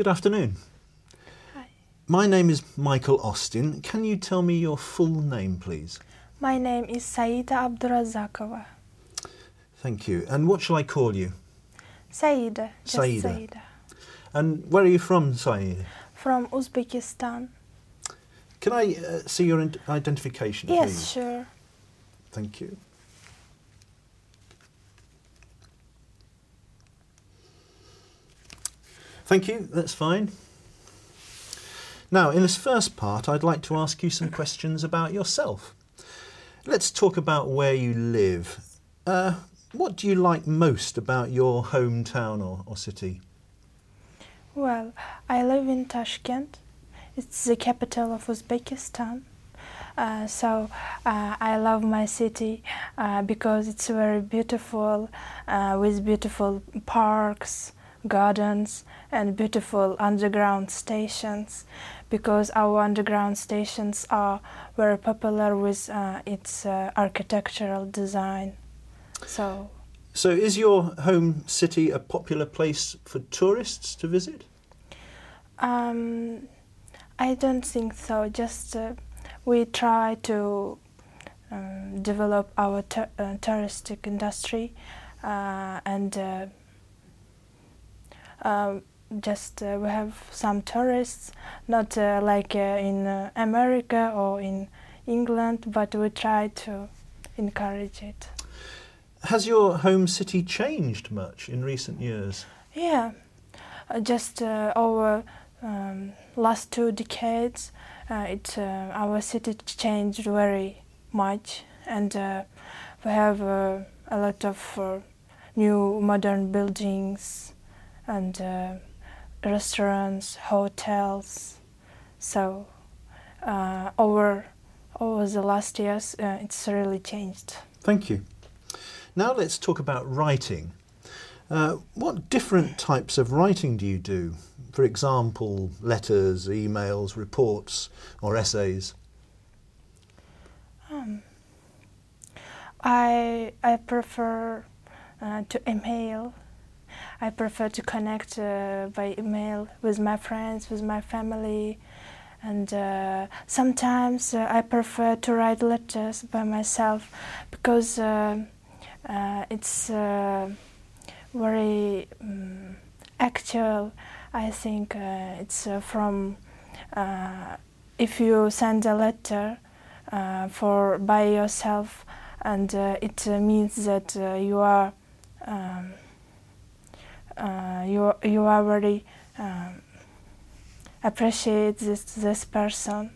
Good afternoon. Hi. My name is Michael Austin. Can you tell me your full name, please? My name is Saida Abdurazakova. Thank you. And what shall I call you? Saida. Just Saida. Saida. And where are you from, Saeed? From Uzbekistan. Can I uh, see your identification, Yes, please? sure. Thank you. Thank you, that's fine. Now, in this first part, I'd like to ask you some questions about yourself. Let's talk about where you live. Uh, what do you like most about your hometown or, or city? Well, I live in Tashkent. It's the capital of Uzbekistan. Uh, so uh, I love my city uh, because it's very beautiful uh, with beautiful parks, gardens, and beautiful underground stations. Because our underground stations are very popular with uh, its uh, architectural design. So So, is your home city a popular place for tourists to visit? Um, I don't think so. Just uh, we try to um, develop our tur- uh, touristic industry uh, and uh, um, just uh, we have some tourists, not uh, like uh, in uh, America or in England, but we try to encourage it. Has your home city changed much in recent years? Yeah, uh, just uh, over um, last two decades, uh, it uh, our city changed very much, and uh, we have uh, a lot of uh, new modern buildings and uh, restaurants, hotels. So uh, over over the last years, uh, it's really changed. Thank you. Now let's talk about writing. Uh, what different types of writing do you do? For example, letters, emails, reports, or essays? Um, I I prefer uh, to email. I prefer to connect uh, by email with my friends, with my family, and uh, sometimes uh, I prefer to write letters by myself because uh, uh, it's uh, very um, actual. I think it's from if you send a letter for by yourself, and it means that you are um, uh, you you are very um, appreciate this this person.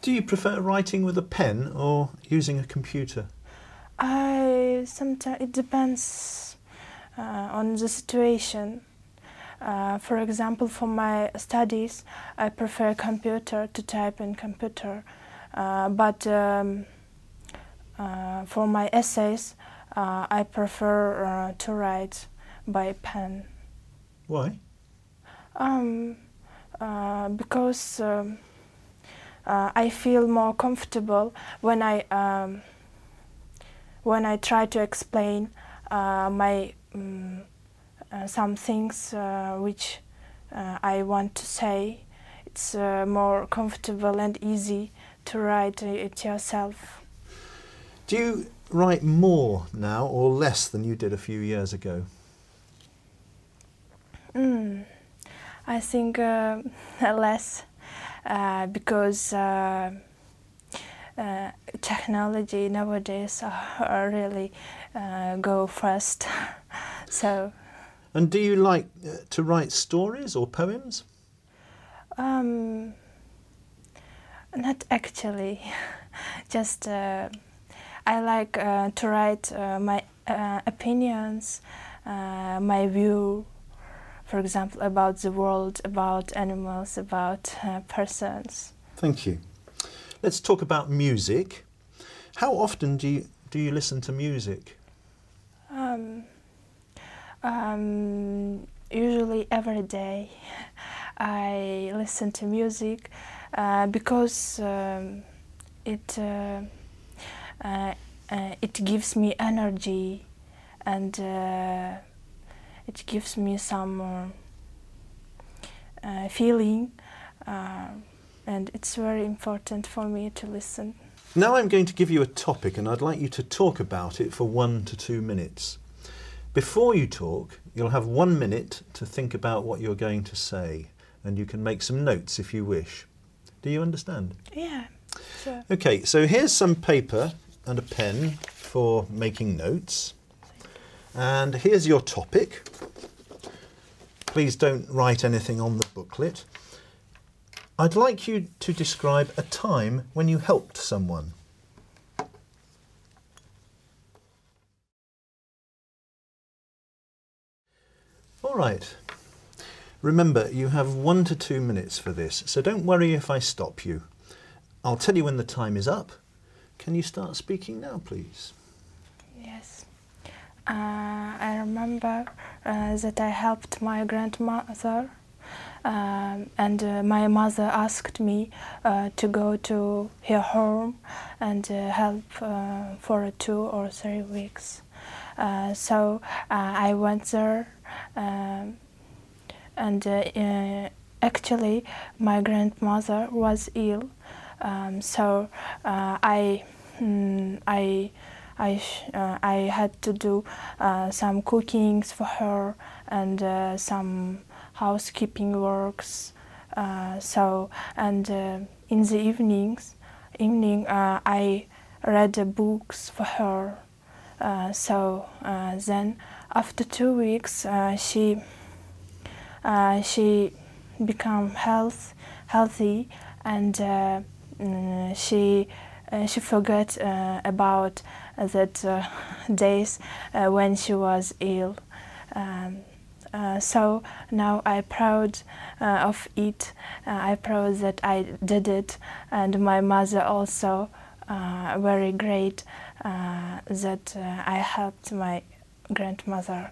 Do you prefer writing with a pen or using a computer? I sometimes it depends uh, on the situation. Uh, for example, for my studies, I prefer computer to type in computer, uh, but um, uh, for my essays, uh, I prefer uh, to write by pen. Why? Um, uh, because um, uh, I feel more comfortable when I um, when I try to explain uh, my um, uh, some things uh, which uh, I want to say. It's uh, more comfortable and easy to write it yourself. Do you write more now or less than you did a few years ago? Mm, I think uh, less uh, because uh, uh, technology nowadays are really uh, go fast. so And do you like uh, to write stories or poems? um, not actually, just uh, I like uh, to write uh, my uh, opinions, uh, my view for example, about the world, about animals, about uh, persons. Thank you. Let's talk about music. How often do you, do you listen to music? Um, um, usually every day I listen to music uh, because um, it uh, uh, uh, it gives me energy and uh, it gives me some uh, uh, feeling uh, and it's very important for me to listen. Now I'm going to give you a topic and I'd like you to talk about it for one to two minutes. Before you talk, you'll have one minute to think about what you're going to say and you can make some notes if you wish. Do you understand? Yeah, sure. Okay, so here's some paper and a pen for making notes. And here's your topic. Please don't write anything on the booklet. I'd like you to describe a time when you helped someone. All right. Remember, you have one to two minutes for this, so don't worry if I stop you. I'll tell you when the time is up. Can you start speaking now, please? Yes. Uh, I remember uh, that I helped my grandmother, um, and uh, my mother asked me uh, to go to her home and uh, help uh, for two or three weeks. Uh, so uh, I went there, and uh, uh, actually, my grandmother was ill. Um, so uh, I, mm, I, I, uh, I had to do uh, some cookings for her and uh, some housekeeping works. Uh, so and uh, in the evenings, evening uh, I read books for her. So then after two weeks she she become health healthy and mm, she she forgot about that uh, days uh, when she was ill. Um, uh, so now I'm proud uh, of it. Uh, I'm proud that I did it, and my mother also uh, very great uh, that uh, I helped my grandmother.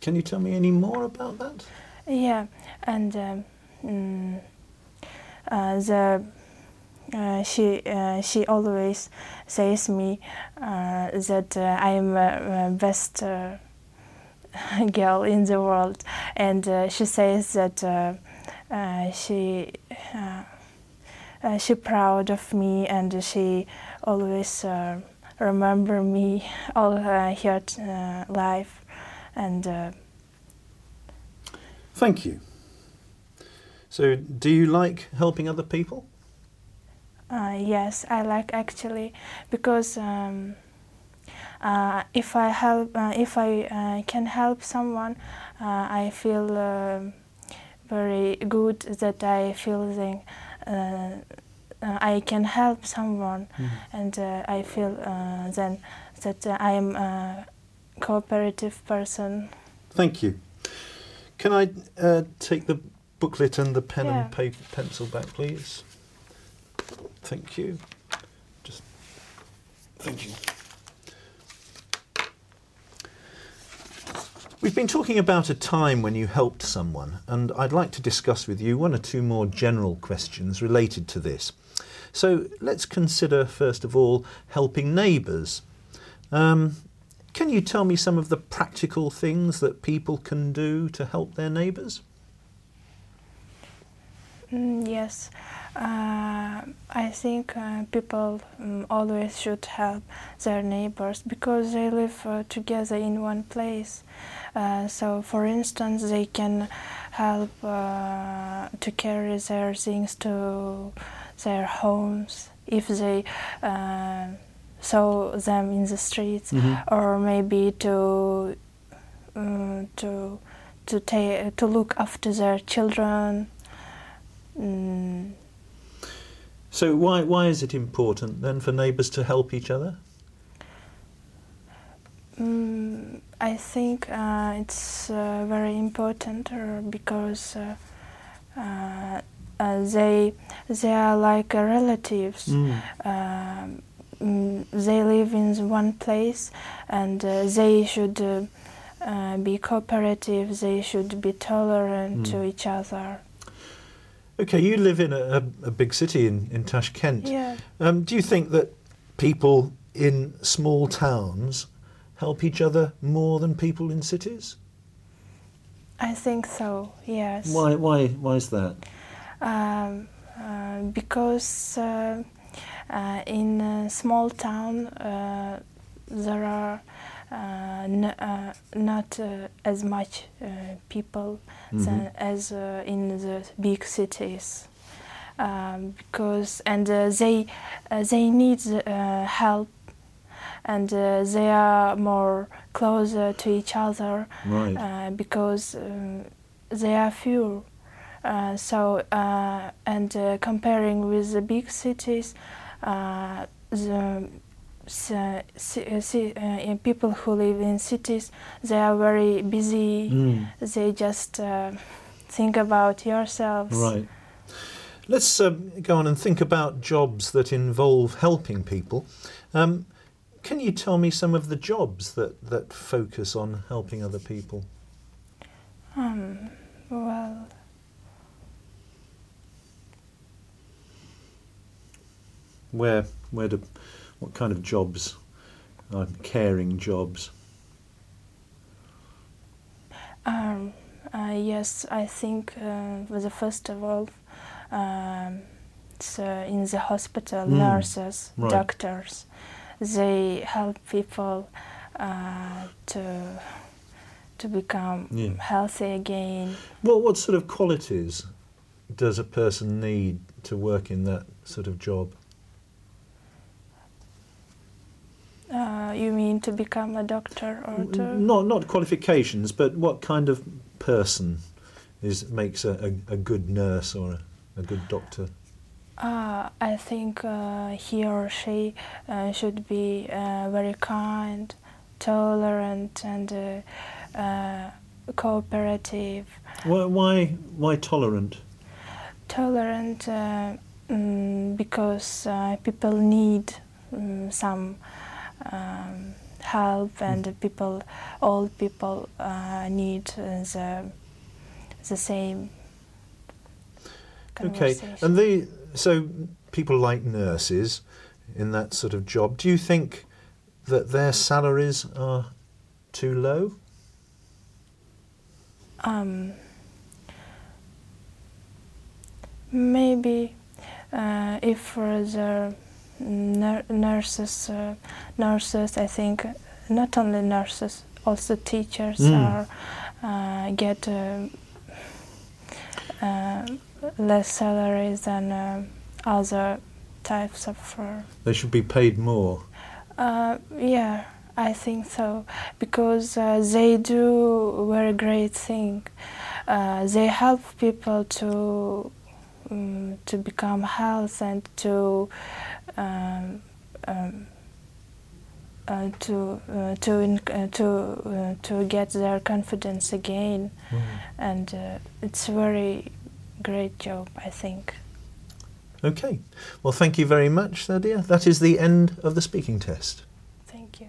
Can you tell me any more about that? Yeah, and um, mm, the uh, she uh, she always says me uh, that uh, I am uh, best uh, girl in the world, and uh, she says that uh, uh, she uh, uh, she proud of me, and she always uh, remember me all uh, her uh, life, and. Uh, Thank you. So, do you like helping other people? Uh, yes, I like actually because um, uh, if I help, uh, if I uh, can help someone, uh, I feel uh, very good that I feel that, I can help someone, and uh, I feel uh, then that uh, I am a cooperative person. Thank you. Can I uh, take the booklet and the pen Yeah. and paper, pencil back, please? Thank you. Just thank you. We've been talking about a time when you helped someone, and I'd like to discuss with you one or two more general questions related to this. So let's consider, first of all, helping neighbours. Um, can you tell me some of the practical things that people can do to help their neighbours? Mm, yes, uh, I think uh, people um, always should help their neighbors because they live uh, together in one place. Uh, so, for instance, they can help uh, to carry their things to their homes if they uh, saw them in the streets, or maybe to um, to to take to look after their children. Mm, So why why is it important then for neighbours to help each other? Mm, I think uh, it's uh, very important uh, because uh, uh, uh, they they are like uh, relatives. Um, mm, they live in one place, and uh, they should uh, uh, be cooperative. They should be tolerant Mm. to each other. Okay, you live in a, a, a big city in, in Tashkent. Yeah. Um, do you think that people in small towns help each other more than people in cities? I think so. Yes. Why, why, why is that? Um, uh, because uh, uh, in a small town uh, there are n- not uh, as much uh, people than as uh, in the big cities. Um, because and uh, they uh, they need uh, help and uh, they are more closer to each other Right. uh, because um, they are few. Uh, so uh, and uh, comparing with the big cities, uh, the uh, uh, people who live in cities they are very busy. Mm. They just uh, think about yourselves. Right. Let's um, go on and think about jobs that involve helping people. Um, can you tell me some of the jobs that, that focus on helping other people? Um, well, Where, where do, what kind of jobs? Uh, caring jobs. Um, uh, yes, I think uh, the first of all, um, uh, in the hospital, Mm, nurses, right. doctors, they help people uh, to to become Yeah. healthy again. Well, what sort of qualities does a person need to work in that sort of job? Uh, you mean to become a doctor or to? Not not qualifications, but what kind of person is makes a, a, a good nurse or a, a good doctor? Uh, I think uh, he or she uh, should be uh, very kind, tolerant, and uh, uh, cooperative. Why why, why tolerant? Tolerant uh, mm, because uh, people need mm, some um, help, and people, old people, uh, need the the same. Okay, and they so people like nurses in that sort of job. Do you think that their salaries are too low? Um, maybe uh, if for the nur- nurses, uh, nurses, I think not only nurses, also teachers Mm. are uh, get uh, uh, less salaries than uh, other types of. Uh, They should be paid more. uh, yeah, I think so because uh, they do very great thing. Uh, they help people to um, to become health and to um, um, uh, to uh, to uh, to uh, to get their confidence again, and uh, it's a very great job, I think. Okay. Well, thank you very much, Sadia. That is the end of the speaking test. Thank you.